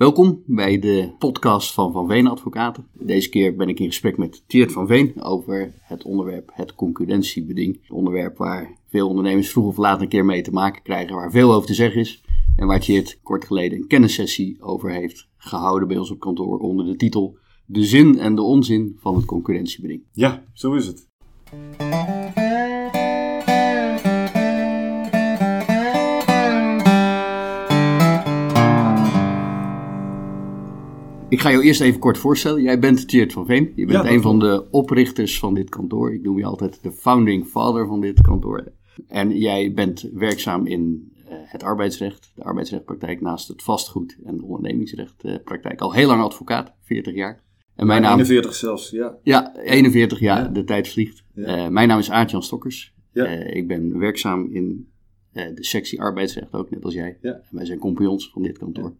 Welkom bij de podcast van Van Veen Advocaten. Deze keer ben ik in gesprek met Tjeerd van Veen over het onderwerp het concurrentiebeding. Een onderwerp waar veel ondernemers vroeg of laat een keer mee te maken krijgen, waar veel over te zeggen is. En waar Tjeerd kort geleden een kennissessie over heeft gehouden bij ons op kantoor onder de titel De zin en de onzin van het concurrentiebeding. Ja, zo is het. Ik ga jou eerst even kort voorstellen. Jij bent Tjeerd van Veen. Je bent Ja, een van de oprichters van dit kantoor. Ik noem je altijd de founding father van dit kantoor. En jij bent werkzaam in eh, het arbeidsrecht, de arbeidsrechtpraktijk, naast het vastgoed en de ondernemingsrechtpraktijk. Al heel lang advocaat, 40 jaar. En mijn naam, 41 zelfs, ja. ja, 41 jaar, Ja. de tijd vliegt. Ja. Eh, mijn naam is Aart-Jan Stokkers. Eh, ik ben werkzaam in de sectie arbeidsrecht, ook net als jij. Ja. En wij zijn compagnons van dit kantoor.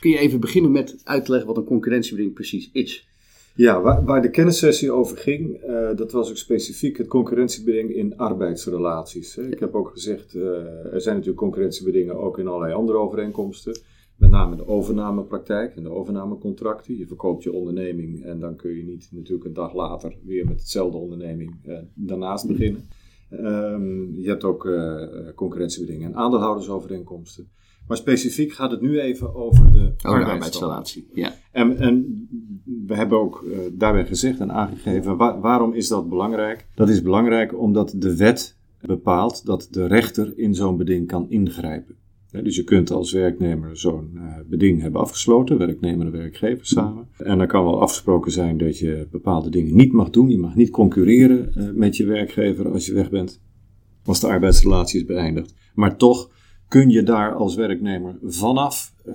Kun je even beginnen met uit te leggen wat een concurrentiebeding precies is? Ja, waar, waar de kennissessie over ging, eh, dat was ook specifiek het concurrentiebeding in arbeidsrelaties. Hè. Ik heb ook gezegd, eh, er zijn natuurlijk concurrentiebedingen ook in allerlei andere overeenkomsten. Met name de overnamepraktijk en de overnamecontracten. Je verkoopt je onderneming en dan kun je niet natuurlijk een dag later weer met hetzelfde onderneming eh, daarnaast beginnen. Ehm, je hebt ook concurrentiebedingen en aandeelhoudersovereenkomsten. Maar specifiek gaat het nu even over de Oh, de arbeidsrelatie. Ja. En, en we hebben ook eh, daarbij gezegd en aangegeven, wa- waarom is dat belangrijk? Dat is belangrijk omdat de wet bepaalt dat de rechter in zo'n beding kan ingrijpen. Dus je kunt als werknemer zo'n eh, beding hebben afgesloten, werknemer en werkgever samen. En dan kan wel afgesproken zijn dat je bepaalde dingen niet mag doen. Je mag niet concurreren eh, met je werkgever als je weg bent, als de arbeidsrelatie is beëindigd. Maar toch kun je daar als werknemer vanaf eh,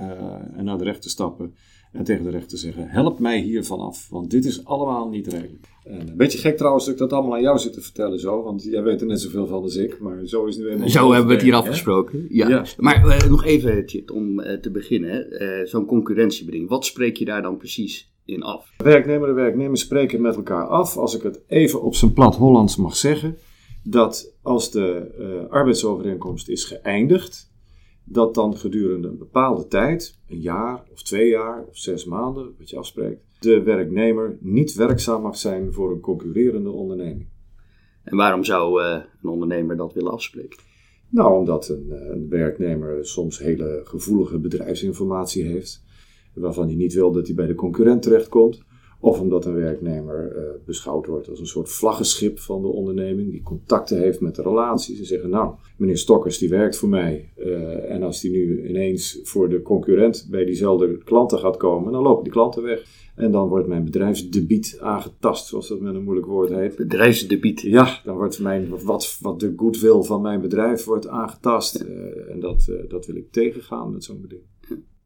en naar de rechter stappen en tegen de rechter zeggen: Help mij hier vanaf, want dit is allemaal niet redelijk. En een beetje gek trouwens dat ik dat allemaal aan jou zit te vertellen, zo, want jij weet er net zoveel van als ik, maar zo is het nu eenmaal. Zo hebben we het hier hè? afgesproken. Ja. Ja. Maar eh, nog even, om eh, te beginnen. hè. Eh, Zo'n concurrentiebeding, wat spreek je daar dan precies in af? Werknemer en werknemer spreken met elkaar af, als ik het even op zijn plat Hollands mag zeggen, dat als de eh, arbeidsovereenkomst is geëindigd, dat dan gedurende een bepaalde tijd, een jaar of twee jaar of zes maanden, wat je afspreekt, de werknemer niet werkzaam mag zijn voor een concurrerende onderneming. En waarom zou eh, een ondernemer dat willen afspreken? Nou, omdat een, eh, een werknemer soms hele gevoelige bedrijfsinformatie heeft, waarvan hij niet wil dat hij bij de concurrent terechtkomt. Of omdat een werknemer eh, beschouwd wordt als een soort vlaggenschip van de onderneming, die contacten heeft met de relaties. En zeggen, nou, meneer Stokkers die werkt voor mij. eh, en als die nu ineens voor de concurrent bij diezelfde klanten gaat komen, dan lopen die klanten weg. En dan wordt mijn bedrijfsdebiet aangetast, zoals dat met een moeilijk woord heet. Bedrijfsdebiet. Ja, dan wordt mijn, wat, wat de goodwill van mijn bedrijf wordt aangetast. Eh, en dat, dat wil ik tegengaan met zo'n beding.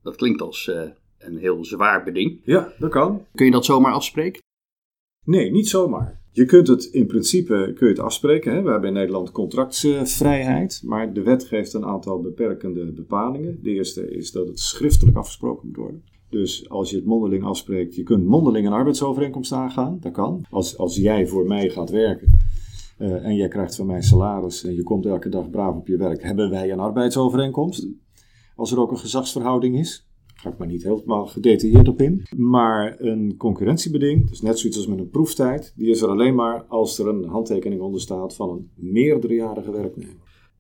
Dat klinkt als een heel zwaar beding. Ja, dat kan. Kun je dat zomaar afspreken? Nee, niet zomaar. Je kunt het in principe kun je het afspreken. Hè? We hebben in Nederland contractsvrijheid. Maar de wet geeft een aantal beperkende bepalingen. De eerste is dat het schriftelijk afgesproken moet worden. Dus als je het mondeling afspreekt, je kunt mondeling een arbeidsovereenkomst aangaan. Dat kan. Als, als jij voor mij gaat werken eh, en jij krijgt van mij salaris en je komt elke dag braaf op je werk, hebben wij een arbeidsovereenkomst. Als er ook een gezagsverhouding is. Ga ik maar niet helemaal gedetailleerd op in. Maar een concurrentiebeding, dus net zoiets als met een proeftijd, die is er alleen maar als er een handtekening onder staat van een meerderjarige werknemer.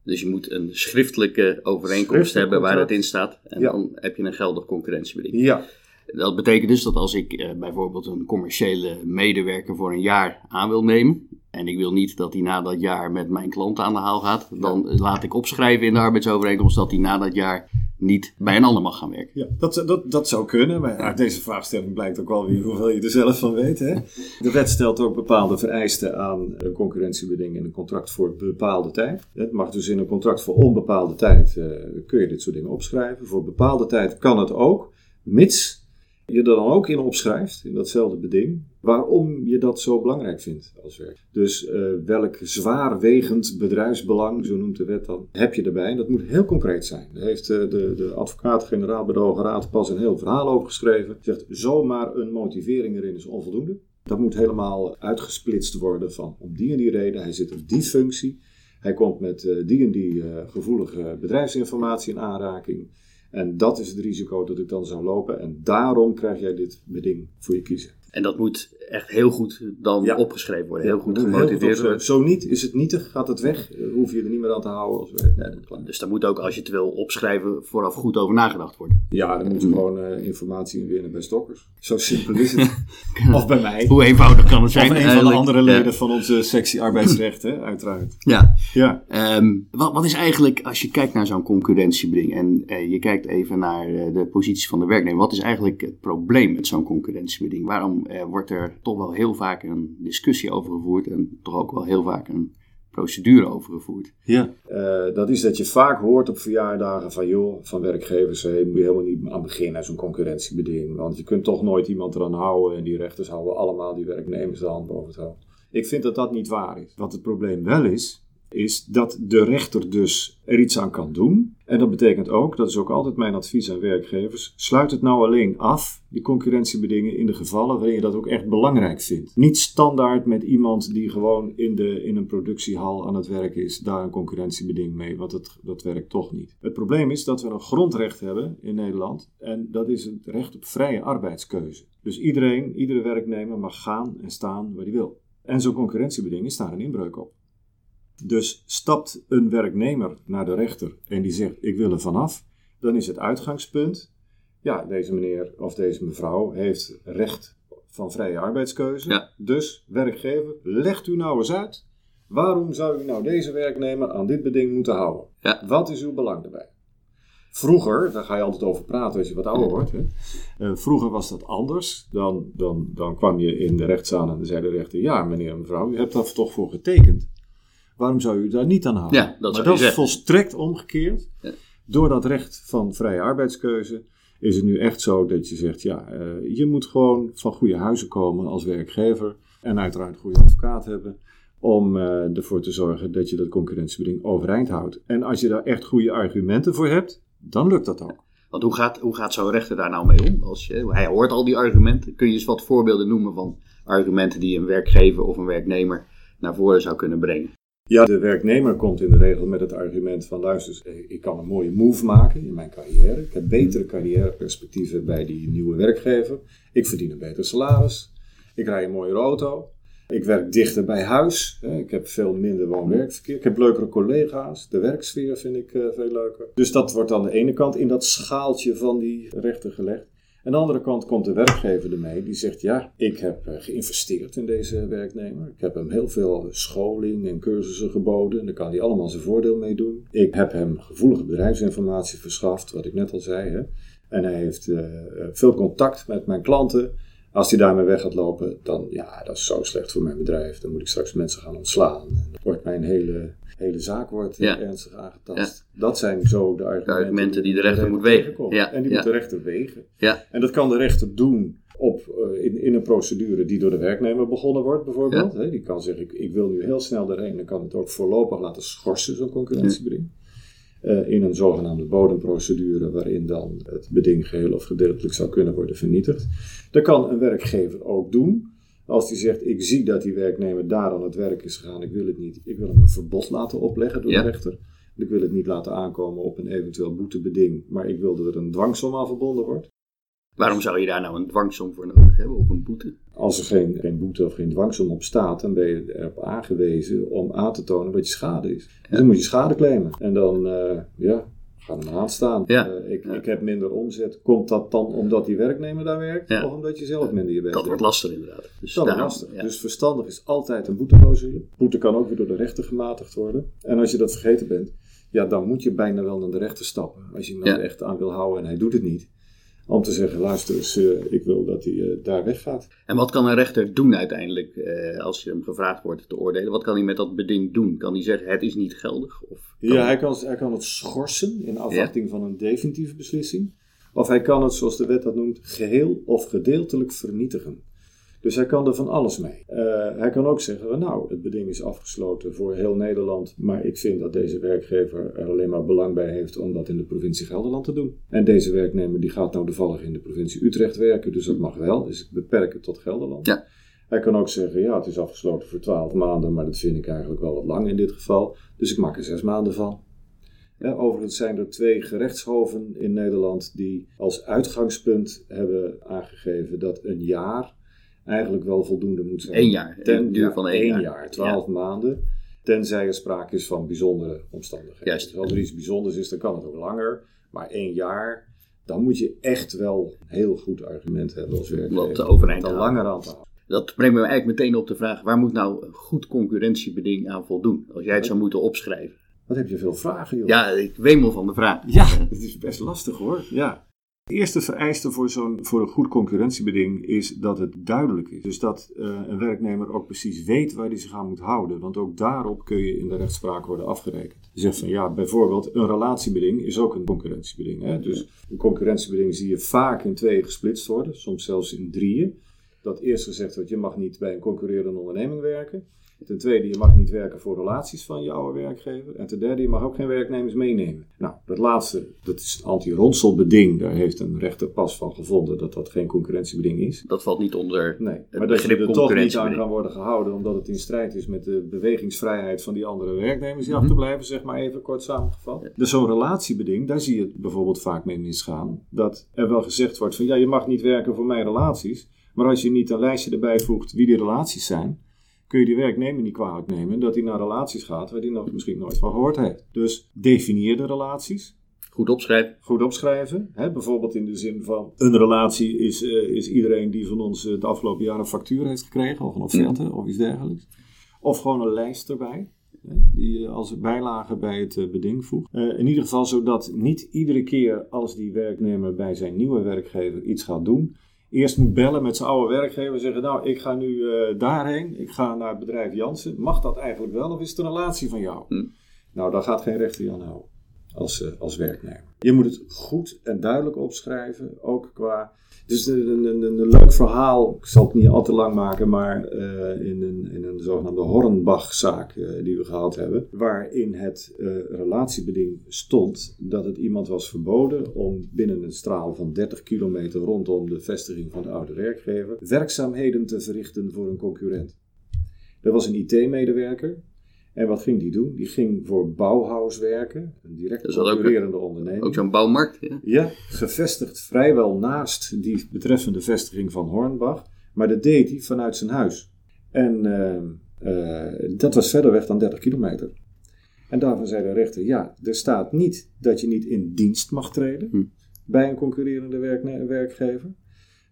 Dus je moet een schriftelijke overeenkomst hebben waar contract. in staat. En Ja. dan heb je een geldig concurrentiebeding. Ja, Dat betekent dus dat als ik eh, bijvoorbeeld een commerciële medewerker voor een jaar aan wil nemen. En ik wil niet dat hij na dat jaar met mijn klant aan de haal gaat. Dan laat ik opschrijven in de arbeidsovereenkomst dat hij na dat jaar niet bij een ander mag gaan werken. ja dat, dat, dat zou kunnen. Maar uit deze vraagstelling blijkt ook wel weer hoeveel je er zelf van weet. Hè? De wet stelt ook bepaalde vereisten aan concurrentiebeding in een contract voor bepaalde tijd. Het mag dus in een contract voor onbepaalde tijd, eh, kun je dit soort dingen opschrijven. Voor bepaalde tijd kan het ook, mits je er dan ook in opschrijft, in datzelfde beding, waarom je dat zo belangrijk vindt als werk. Dus eh, welk zwaarwegend bedrijfsbelang, zo noemt de wet dan, heb je erbij. Dat moet heel concreet zijn. Daar heeft eh, de, de advocaat-generaal bij Raad pas een heel verhaal over geschreven. Zegt zomaar een motivering erin is onvoldoende. Dat moet helemaal uitgesplitst worden van om die en die reden. Hij zit op die functie. Hij komt met eh, die en die gevoelige bedrijfsinformatie in aanraking. En dat is het risico dat ik dan zou lopen. En daarom krijg jij dit beding voor je kiezen. En dat moet echt heel goed dan Ja. opgeschreven worden. Heel goed gemotiveerd worden. Zo niet, is het nietig, gaat het weg. eh, Hoef je er niet meer aan te houden als. Klaar. Dus daar moet ook, als je het wil opschrijven, vooraf goed over nagedacht worden. Ja, dan moet je gewoon eh, informatie inwinnen bij stokkers. Zo simpel is het. of bij mij. Hoe eenvoudig kan het Of zijn? een van de andere Ja. leden van onze sectie arbeidsrecht, hè, uiteraard. Ja. Ja. Ehm, wat, wat is eigenlijk, als je kijkt naar zo'n concurrentiebeding en eh, je kijkt even naar eh, de posities van de werknemer, wat is eigenlijk het probleem met zo'n concurrentiebeding? Waarom eh, wordt er toch wel heel vaak een discussie over gevoerd en toch ook wel heel vaak een procedure over gevoerd? Ja. Eh, dat is dat je vaak hoort op verjaardagen van joh, van werkgevers, hé, moet je helemaal niet aan beginnen, zo'n concurrentiebeding. Want je kunt toch nooit iemand eraan houden en die rechters houden allemaal die werknemers de hand boven het hoofd. Ik vind dat dat niet waar is. Wat het probleem wel is, is dat de rechter dus er iets aan kan doen. En dat betekent ook, dat is ook altijd mijn advies aan werkgevers, sluit het nou alleen af, die concurrentiebedingen, in de gevallen waarin je dat ook echt belangrijk vindt. Niet standaard met iemand die gewoon in, de, in een productiehal aan het werk is, daar een concurrentiebeding mee, want het, dat werkt toch niet. Het probleem is dat we een grondrecht hebben in Nederland en dat is het recht op vrije arbeidskeuze. Dus iedereen, iedere werknemer mag gaan en staan waar hij wil. En zo'n concurrentiebeding is daar een inbreuk op. Dus stapt een werknemer naar de rechter en die zegt: Ik wil er vanaf, dan is het uitgangspunt. Ja, deze meneer of deze mevrouw heeft recht van vrije arbeidskeuze. Ja. Dus werkgever, legt u nou eens uit. Waarom zou u nou deze werknemer aan dit beding moeten houden? Ja. Wat is uw belang daarbij? Vroeger, daar ga je altijd over praten als je wat ouder wordt. Hè? Eh, vroeger was dat anders. Dan, dan, dan kwam je in de rechtszaal en dan zei de rechter: Ja, meneer en mevrouw, u hebt daar toch voor getekend. Waarom zou u daar niet aan houden? Ja, dat maar dat is volstrekt omgekeerd. Ja. Door dat recht van vrije arbeidskeuze is het nu echt zo dat je zegt: Ja, eh, je moet gewoon van goede huizen komen als werkgever. En uiteraard een goede advocaat hebben. Om eh, ervoor te zorgen dat je dat concurrentiebeding overeind houdt. En als je daar echt goede argumenten voor hebt, dan lukt dat ook. Want hoe gaat, hoe gaat zo'n rechter daar nou mee om? Als je, hij hoort al die argumenten. Kun je eens wat voorbeelden noemen van argumenten die een werkgever of een werknemer naar voren zou kunnen brengen? Ja, de werknemer komt in de regel met het argument van luister, eens, ik kan een mooie move maken in mijn carrière. Ik heb betere carrièreperspectieven bij die nieuwe werkgever. Ik verdien een beter salaris. Ik rij een mooiere auto. Ik werk dichter bij huis. Ik heb veel minder woon-werkverkeer. Ik heb leukere collega's. De werksfeer vind ik eh, veel leuker. Dus dat wordt aan de ene kant in dat schaaltje van die rechter gelegd. Aan de andere kant komt de werkgever ermee die zegt: Ja, ik heb eh, geïnvesteerd in deze werknemer. Ik heb hem heel veel scholing en cursussen geboden. En daar kan hij allemaal zijn voordeel mee doen. Ik heb hem gevoelige bedrijfsinformatie verschaft, wat ik net al zei. Hè. En hij heeft eh, eh, veel contact met mijn klanten. Als hij daarmee weg gaat lopen, dan ja, dat is zo slecht voor mijn bedrijf. Dan moet ik straks mensen gaan ontslaan. Dan wordt mijn hele, hele zaak wordt, Ja. ernstig aangetast. Dat zijn zo de argumenten, argumenten die de rechter moet wegen. Ja, En die moet de rechter wegen. Ja, En dat kan de rechter doen op, eh, in, in een procedure die door de werknemer begonnen wordt, bijvoorbeeld. Die kan zeggen: ik, ik wil nu heel snel erheen. Dan kan het ook voorlopig laten schorsen, zo'n concurrentiebeding. Eh, in een zogenaamde bodemprocedure, waarin dan het beding geheel of gedeeltelijk zou kunnen worden vernietigd. Dat kan een werkgever ook doen. Als die zegt: Ik zie dat die werknemer daar aan het werk is gegaan, ik wil het niet. Ik wil hem een verbod laten opleggen door Ja. de rechter. Ik wil het niet laten aankomen op een eventueel boetebeding, maar ik wil dat er een dwangsom aan verbonden wordt. waarom zou je daar nou een dwangsom voor nodig hebben of een boete? Als er geen, geen boete of geen dwangsom op staat, dan ben je erop aangewezen om aan te tonen wat je schade is. Dus dan moet je schade claimen. En dan, eh, ja, ga er maar aan staan. Ja. Eh, ik, Ja. ik heb minder omzet. Komt dat dan omdat die werknemer daar werkt? Ja. Of omdat je zelf minder je best Dat wordt lastig inderdaad. Dus Dat daarom, lastig. Dus verstandig is altijd een boeteclausule. Boete kan ook weer door de rechter gematigd worden. En als je dat vergeten bent, ja, dan moet je bijna wel naar de rechter stappen. Als je hem echt aan wil houden en hij doet het niet. Om te zeggen, luister eens, eh, ik wil dat hij eh, daar weggaat. En wat kan een rechter doen uiteindelijk eh, als je hem gevraagd wordt te oordelen? Wat kan hij met dat beding doen? Kan hij zeggen het is niet geldig? Of kan Ja, hij kan, hij kan het schorsen in afwachting van een definitieve beslissing. Of hij kan het, zoals de wet dat noemt, geheel of gedeeltelijk vernietigen. Dus hij kan er van alles mee. Eh, hij kan ook zeggen, nou, het beding is afgesloten voor heel Nederland, maar ik vind dat deze werkgever er alleen maar belang bij heeft om dat in de provincie Gelderland te doen. En deze werknemer die gaat nou toevallig in de provincie Utrecht werken, dus dat mag wel. Dus ik beperk het tot Gelderland. Ja. Hij kan ook zeggen, ja, het is afgesloten voor twaalf maanden, maar dat vind ik eigenlijk wel wat lang in dit geval. Dus ik maak er zes maanden van. Overigens zijn er twee gerechtshoven in Nederland die als uitgangspunt hebben aangegeven dat een jaar eigenlijk wel voldoende moet zijn. Eén jaar. Ten, duur ja, van één één jaar. twaalf maanden. Tenzij er sprake is van bijzondere omstandigheden. Juist. Dus als er iets bijzonders is, dan kan het ook langer. Maar één jaar, dan moet je echt wel een heel goed argument hebben als werkgever. Overeind om er houden. langer aan te houden. Dat brengt me eigenlijk meteen op de vraag, waar moet nou een goed concurrentiebeding aan voldoen? Als jij het zou moeten opschrijven. Wat heb je veel vragen, joh. Ja, ik wemel van de vraag. Ja, het is best lastig hoor. Ja. De eerste vereiste voor, zo'n, voor een goed concurrentiebeding is dat het duidelijk is. Dus dat eh, een werknemer ook precies weet waar hij zich aan moet houden. Want ook daarop kun je in de rechtspraak worden afgerekend. Je zegt van ja, bijvoorbeeld een relatiebeding is ook een concurrentiebeding. Hè? Dus een concurrentiebeding zie je vaak in tweeën gesplitst worden, soms zelfs in drieën. Dat eerst gezegd wordt, je mag niet bij een concurrerende onderneming werken. Ten tweede, je mag niet werken voor relaties van je oude werkgever. En ten derde, je mag ook geen werknemers meenemen. Nou, dat laatste, dat is een anti-ronselbeding. Daar heeft een rechter pas van gevonden dat dat geen concurrentiebeding is. Dat valt niet onder Nee, het maar dat je er toch niet aan kan worden gehouden omdat het in strijd is met de bewegingsvrijheid van die andere werknemers die af Mhm. te blijven, zeg maar even kort samengevat. Dus zo'n relatiebeding, daar zie je het bijvoorbeeld vaak mee misgaan. Dat er wel gezegd wordt van ja, je mag niet werken voor mijn relaties, maar als je niet een lijstje erbij voegt wie die relaties zijn, kun je die werknemer niet kwalijk nemen dat hij naar relaties gaat waar hij nog misschien nooit van gehoord heeft. Dus definieer de relaties. Goed opschrijven. Goed opschrijven. Hè? Bijvoorbeeld in de zin van een relatie is, eh, is iedereen die van ons eh, de afgelopen jaren een factuur heeft gekregen, of een offerte of iets dergelijks. Of gewoon een lijst erbij. Die je als bijlage bij het eh, beding voegt. Eh, in ieder geval zodat niet iedere keer als die werknemer bij zijn nieuwe werkgever iets gaat doen, eerst moet bellen met zijn oude werkgever en zeggen: Nou, ik ga nu eh, daarheen, ik ga naar het bedrijf Jansen. Mag dat eigenlijk wel of is het een relatie van jou? Hm. Nou, daar gaat geen rechter je aan houden als, eh, als werknemer. Je moet het goed en duidelijk opschrijven, ook qua. Dus een, een, een, leuk verhaal, ik zal het niet al te lang maken, maar eh, in, een, in een zogenaamde Hornbach-zaak eh, die we gehad hebben, waarin het relatiebeding stond dat het iemand was verboden om binnen een straal van 30 kilometer rondom de vestiging van de oude werkgever werkzaamheden te verrichten voor een concurrent. Er was een IT-medewerker en wat ging die doen? Die ging voor Bauhaus werken, een direct concurrerende onderneming. Ook zo'n bouwmarkt. Ja. Ja, gevestigd vrijwel naast die betreffende vestiging van Hornbach. Maar dat deed hij vanuit zijn huis. En eh, eh, dat was verder weg dan 30 kilometer. En daarvan zei de rechter, ja, er staat niet dat je niet in dienst mag treden Hm. bij een concurrerende werkgever.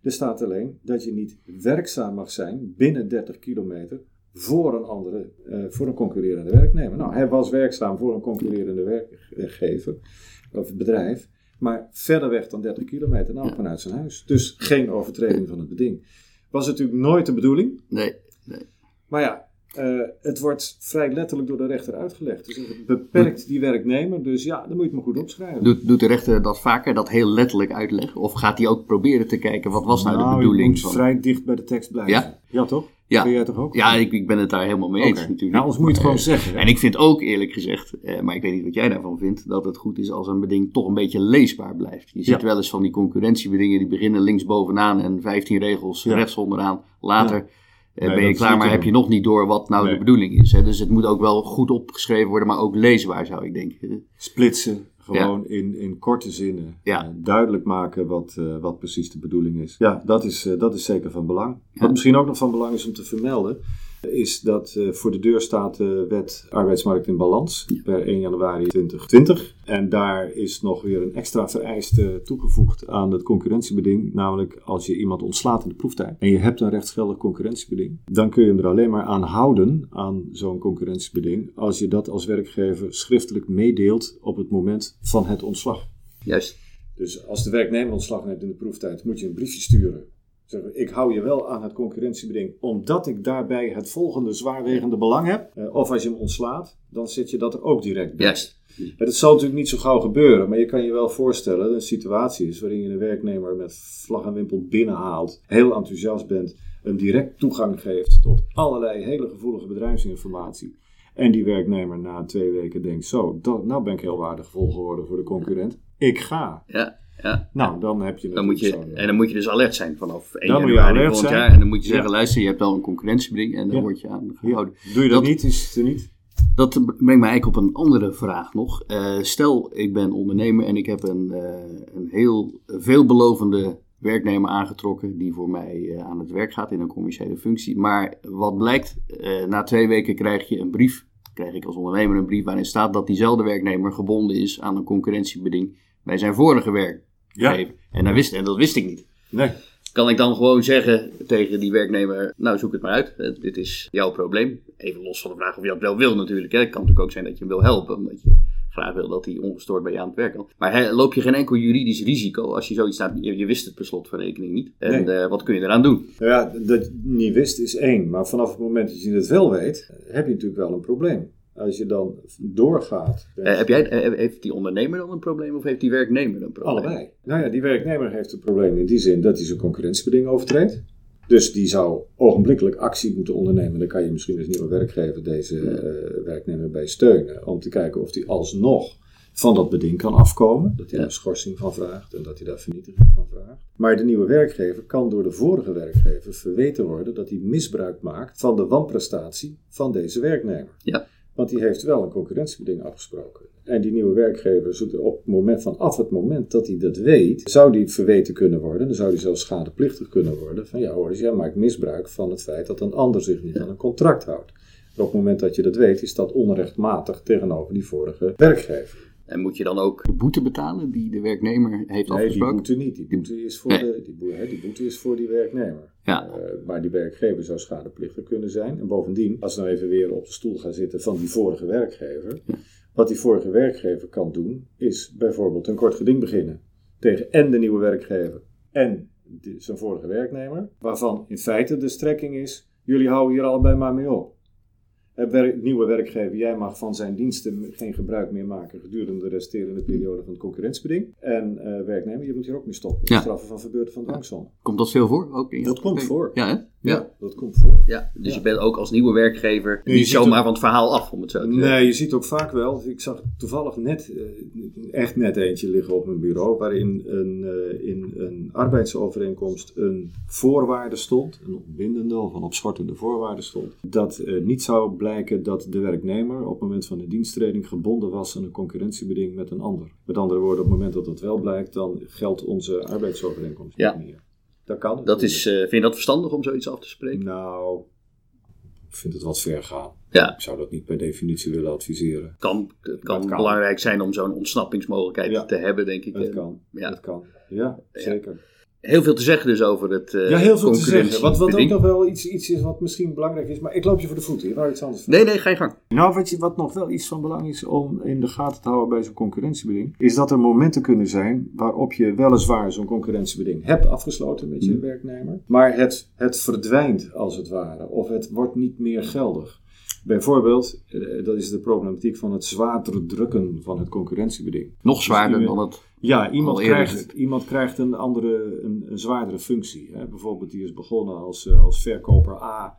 Er staat alleen dat je niet werkzaam mag zijn binnen 30 kilometer voor een andere, eh, voor een concurrerende werknemer. Nou, hij was werkzaam voor een concurrerende werkgever of bedrijf, maar verder weg dan 30 kilometer, nou vanuit zijn huis. Dus geen overtreding van het beding. Was natuurlijk nooit de bedoeling, Nee. maar ja, eh, het wordt vrij letterlijk door de rechter uitgelegd. Dus het beperkt die werknemer, dus ja, dan moet je het maar goed opschrijven. Doet, doet de rechter dat vaker, dat heel letterlijk uitleggen? Of gaat hij ook proberen te kijken, wat was nou, de je bedoeling? moet van... vrij dicht bij de tekst blijven. Ja? Ja, toch? Ja. Jij toch ook? Ja, ik, ik ben het daar helemaal mee eens natuurlijk. Nou, anders moet je het gewoon zeggen. hè? En ik vind ook eerlijk gezegd, eh, maar ik weet niet wat jij daarvan vindt, dat het goed is als een beding toch een beetje leesbaar blijft. Je ziet wel eens van die concurrentiebedingen die beginnen links bovenaan en 15 regels Ja. rechts onderaan. Later Ja. Nee, ben je klaar, maar heb je doen. nog niet door wat nou Nee. de bedoeling is. Hè? Dus het moet ook wel goed opgeschreven worden, maar ook leesbaar zou ik denken. Splitsen, gewoon in, in korte zinnen. Ja. Eh, duidelijk maken wat, eh, wat precies de bedoeling is. Ja, dat is, eh, dat is zeker van belang. Ja. Wat misschien ook nog van belang is om te vermelden, is dat eh, voor de deur staat de wet arbeidsmarkt in balans per 1 januari 2020. En daar is nog weer een extra vereiste toegevoegd aan het concurrentiebeding. Namelijk als je iemand ontslaat in de proeftijd en je hebt een rechtsgeldig concurrentiebeding, dan kun je hem er alleen maar aan houden aan zo'n concurrentiebeding als je dat als werkgever schriftelijk meedeelt op het moment van het ontslag. Juist. Dus als de werknemer ontslag neemt in de proeftijd, moet je een briefje sturen. Ik hou je wel aan het concurrentiebeding, omdat ik daarbij het volgende zwaarwegende belang heb. Eh, Of als je hem ontslaat, dan zet je dat er ook direct bij. Ja, Dat zal natuurlijk niet zo gauw gebeuren, maar je kan je wel voorstellen dat een situatie is waarin je een werknemer met vlag en wimpel binnenhaalt, heel enthousiast bent, hem direct toegang geeft tot allerlei hele gevoelige bedrijfsinformatie. En die werknemer na twee weken denkt, zo, dat, nou ben ik heel waardevol geworden voor de concurrent. Ik ga. Ja, ja. Nou, dan heb je Dan moet je, zo'n- en dan moet je dus alert zijn vanaf 1 Dan januari volgend jaar. En dan moet je zeggen, Ja. luister, je hebt wel een concurrentiebeding en daar Ja. word je aan gehouden. Doe je dat, Dat- niet, is het er niet. Dat brengt mij eigenlijk op een andere vraag nog. Uh, stel, ik ben ondernemer en ik heb een, uh, een heel veelbelovende werknemer aangetrokken die voor mij uh, aan het werk gaat in een commerciële functie. Maar wat blijkt, na twee weken krijg je een brief, krijg ik als ondernemer een brief waarin staat dat diezelfde werknemer gebonden is aan een concurrentiebeding bij zijn vorige werkgever. Ja. En, dat wist, en dat wist ik niet. Nee. Kan ik dan gewoon zeggen tegen die werknemer, nou zoek het maar uit, dit is jouw probleem. Even los van de vraag of je dat wel wil natuurlijk. Hè. Het kan natuurlijk ook zijn dat je hem wil helpen, omdat je graag wil dat hij ongestoord bij je aan het werk kan. Maar he, loop je geen enkel juridisch risico als je zoiets staat, je, je wist het per slot van rekening niet. En nee. uh, wat kun je eraan doen? Ja, dat je niet wist is één, maar vanaf het moment dat je het wel weet, heb je natuurlijk wel een probleem. Als je dan doorgaat. Uh, heb jij, uh, heeft die ondernemer dan een probleem of heeft die werknemer een probleem? Allebei. Nou ja, die werknemer heeft een probleem in die zin dat hij zijn concurrentiebeding overtreedt. Dus die zou ogenblikkelijk actie moeten ondernemen. Dan kan je misschien als nieuwe werkgever deze uh, werknemer bij steunen. Om te kijken of die alsnog van dat beding kan afkomen. Dat hij daar schorsing van vraagt en dat hij daar vernietiging van vraagt. Maar de nieuwe werkgever kan door de vorige werkgever verweten worden dat hij misbruik maakt van de wanprestatie van deze werknemer. Ja. Want die heeft wel een concurrentiebeding afgesproken. En die nieuwe werkgever zoekt op het moment vanaf het moment dat hij dat weet, zou die verweten kunnen worden. Dan zou hij zelfs schadeplichtig kunnen worden. Van ja hoor, dus jij maakt misbruik van het feit dat een ander zich niet aan een contract houdt. Op het moment dat je dat weet, is dat onrechtmatig tegenover die vorige werkgever. En moet je dan ook de boete betalen die de werknemer heeft nee, afgesproken? Nee, die boete niet. Die boete is voor, de, die boete, die boete is voor die werknemer. Ja. Uh, maar die werkgever zou schadeplichtig kunnen zijn. En bovendien, als we nou even weer op de stoel gaan zitten van die vorige werkgever. Ja. Wat die vorige werkgever kan doen, is bijvoorbeeld een kort geding beginnen. Tegen en de nieuwe werkgever en de, zijn vorige werknemer. Waarvan in feite de strekking is, jullie houden hier allebei maar mee op. Het werk, nieuwe werkgever, jij mag van zijn diensten geen gebruik meer maken gedurende de resterende periode van het concurrentiebeding. En uh, werknemer, je moet hier ook mee stoppen. Ja. Straffen van verbeurten van dwangsom. Komt dat veel voor? Ook in Dat komt voor. Ja, hè? Ja, dat komt voor. Ja, dus je bent ook als nieuwe werkgever Nee, niet zomaar ook- van het verhaal af, om het zo te zeggen. Nee, je ziet ook vaak wel. Ik zag toevallig net, eh, echt net eentje liggen op mijn bureau. Waarin een, eh, in een arbeidsovereenkomst een voorwaarde stond. Een ontbindende of een opschortende voorwaarde stond. Dat eh, niet zou blijken dat de werknemer op het moment van de diensttreding gebonden was aan een concurrentiebeding met een ander. Met andere woorden, op het moment dat dat wel blijkt, dan geldt onze arbeidsovereenkomst Ja. niet meer. Dat kan. Dat is, eh, vind je dat verstandig om zoiets af te spreken? Nou, ik vind het wat ver gaan. Ja. Ik zou dat niet per definitie willen adviseren. Kan, het kan, belangrijk zijn om zo'n ontsnappingsmogelijkheid Ja. te hebben, denk ik. Het Eh, kan. Ja. Het kan. Ja, zeker. Heel veel te zeggen dus over het eh Ja, heel veel te zeggen. Wat, wat ook nog wel iets, iets is wat misschien belangrijk is. Maar ik loop je voor de voeten. Je wou iets anders Nee, nee, ga je gang. Nou, wat, je, wat nog wel iets van belang is om in de gaten te houden bij zo'n concurrentiebeding, is dat er momenten kunnen zijn waarop je weliswaar zo'n concurrentiebeding hebt afgesloten met je Mhm. werknemer, maar het, het verdwijnt als het ware, of het wordt niet meer geldig. Bijvoorbeeld, eh, dat is de problematiek van het zwaardere drukken van het concurrentiebeding. Nog zwaarder Dus dan het... Ja, iemand krijgt, iemand krijgt een andere, een, een zwaardere functie. Hè. Bijvoorbeeld, die is begonnen als, eh, als verkoper A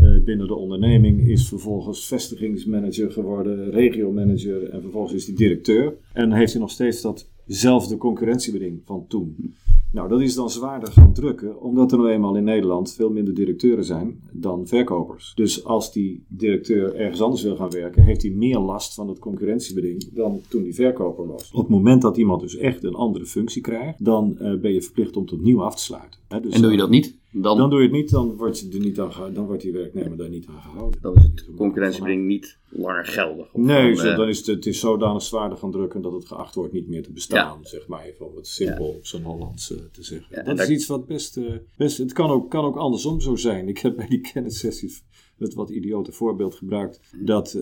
eh, binnen de onderneming, is vervolgens vestigingsmanager geworden, regiomanager en vervolgens is hij directeur. En heeft hij nog steeds datzelfde concurrentiebeding van toen. Nou, dat is dan zwaarder gaan drukken, omdat er nou eenmaal in Nederland veel minder directeuren zijn dan verkopers. Dus als die directeur ergens anders wil gaan werken, heeft hij meer last van het concurrentiebeding dan toen hij verkoper was. Op het moment dat iemand dus echt een andere functie krijgt, dan eh, ben je verplicht om het opnieuw af te sluiten. Dus En doe je dat niet, dan, Dan doe je het niet, dan wordt, je er niet aan dan wordt die werknemer daar niet aan gehouden. dan is het concurrentiebeding niet langer geldig. Nee, dan, zo, eh, dan is het, het is zodanig zwaarder gaan drukken dat het geacht wordt niet meer te bestaan, zeg maar even om het simpel op zo'n Hollands eh, te zeggen. Dat daar- is iets wat best, eh, best het kan ook, kan ook andersom zo zijn. Ik heb bij die kennissessies het wat idiote voorbeeld gebruikt, dat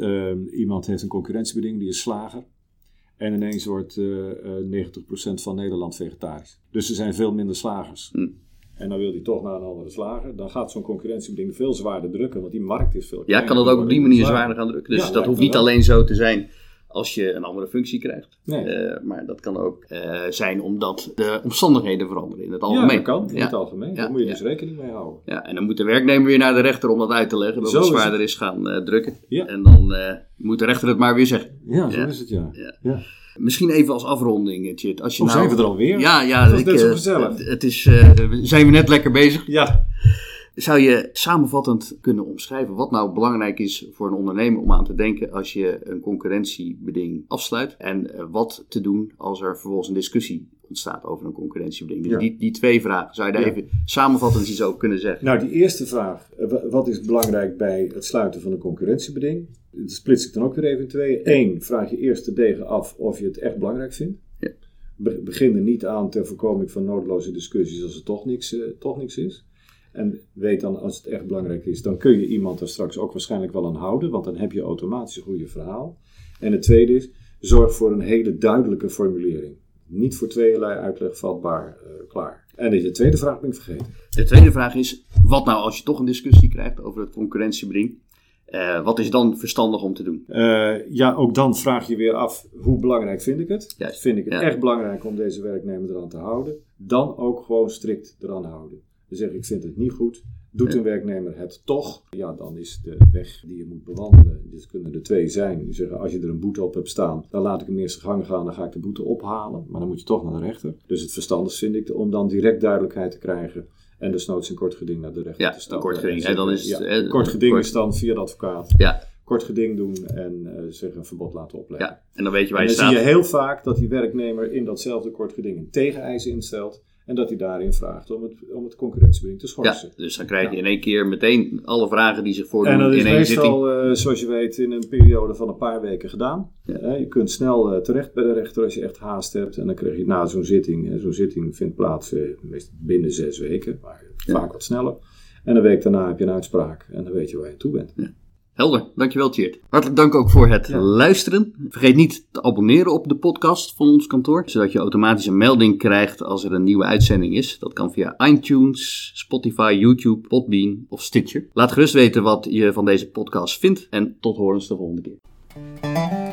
iemand heeft een concurrentiebeding, die is slager. En ineens wordt eh, eh, 90% van Nederland vegetarisch. Dus er zijn veel minder slagers. Hm. En dan wil hij toch naar een andere slager. Dan gaat zo'n concurrentiebeding veel zwaarder drukken, want die markt is veel Ja, kleiner kan het ook op die manier Zwaar. zwaarder gaan drukken. Dus Ja, dat hoeft niet wel. alleen zo te zijn als je een andere functie krijgt. Nee. Eh, maar dat kan ook eh, zijn omdat de omstandigheden veranderen in het Ja, algemeen. dat kan, in Ja. het algemeen. Ja, Daar moet je ja. dus rekening mee houden. Ja, en dan moet de werknemer weer naar de rechter om dat uit te leggen. Dat Zo het is zwaarder is, gaan eh, drukken. Ja. En dan moet de rechter het maar weer zeggen. Ja, zo Ja. is het, ja. Misschien even als afronding, Chit. Als je Oh, nou... zijn we er alweer? Ja, ja. Dat zo eh, gezellig. het- Het is, eh, we- zijn we net lekker bezig. Ja. Zou je samenvattend kunnen omschrijven wat nou belangrijk is voor een ondernemer om aan te denken als je een concurrentiebeding afsluit? En eh, wat te doen als er vervolgens een discussie ontstaat over een concurrentiebeding? Dus die, die twee vragen, zou je daar even samenvattend iets over kunnen zeggen? Nou, die eerste vraag, eh, wa- wat is belangrijk bij het sluiten van een concurrentiebeding? Dat splits ik dan ook weer even in tweeën. Eén, vraag je eerst de degen af of je het echt belangrijk vindt. Be- begin er niet aan ter voorkoming van noodloze discussies als het toch niks, eh, toch niks is. En weet dan, als het echt belangrijk is, dan kun je iemand er straks ook waarschijnlijk wel aan houden, want dan heb je automatisch een goede verhaal. En het tweede is, zorg voor een hele duidelijke formulering. Niet voor tweeërlei uitleg vatbaar, eh, klaar. En de tweede vraag ben ik vergeten. De tweede vraag is, wat nou als je toch een discussie krijgt over het concurrentiebeding? Eh, wat is dan verstandig om te doen? Eh, ja, ook dan vraag je weer af, hoe belangrijk vind ik het? Juist, Vind ik het ja. echt belangrijk om deze werknemer eraan te houden? Dan ook gewoon strikt eraan houden. Zeg ik, vind het niet goed. Doet een werknemer het toch? Ja, dan is de weg die je moet bewandelen. Dit kunnen er twee zijn. Die zeggen, als je er een boete op hebt staan, dan laat ik hem eerst zijn gang gaan, dan ga ik de boete ophalen. Maar dan moet je toch naar de rechter. Dus het verstandigst vind ik om dan direct duidelijkheid te krijgen. En desnoods een kort geding naar de rechter Ja, te stappen. kort geding, En hè, dan is ja, kort geding kort- is dan via de advocaat Ja, kort geding doen en eh zeggen een verbod laten opleggen. ja. en dan weet je waar en je dan zie je heel vaak dat die werknemer in datzelfde kort geding een tegeneis instelt en dat hij daarin vraagt om het, om het concurrentiebeding te Ja, schorsen. dus dan krijg je in één keer meteen alle vragen die zich voordoen En dat is in één zitting. meestal, eh, zoals je weet, in een periode van een paar weken gedaan. Ja. Je kunt snel eh, terecht bij de rechter als je echt haast hebt. En dan krijg je na zo'n zitting, eh, zo'n zitting vindt plaats meestal binnen zes weken, maar vaak wat sneller. En een week daarna heb je een uitspraak en dan weet je waar je toe bent. Helder, dankjewel Tjeerd. Hartelijk dank ook voor het Ja. luisteren. Vergeet niet te abonneren op de podcast van ons kantoor, zodat je automatisch een melding krijgt als er een nieuwe uitzending is. Dat kan via iTunes, Spotify, YouTube, Podbean of Stitcher. Laat gerust weten wat je van deze podcast vindt en tot horens de volgende keer.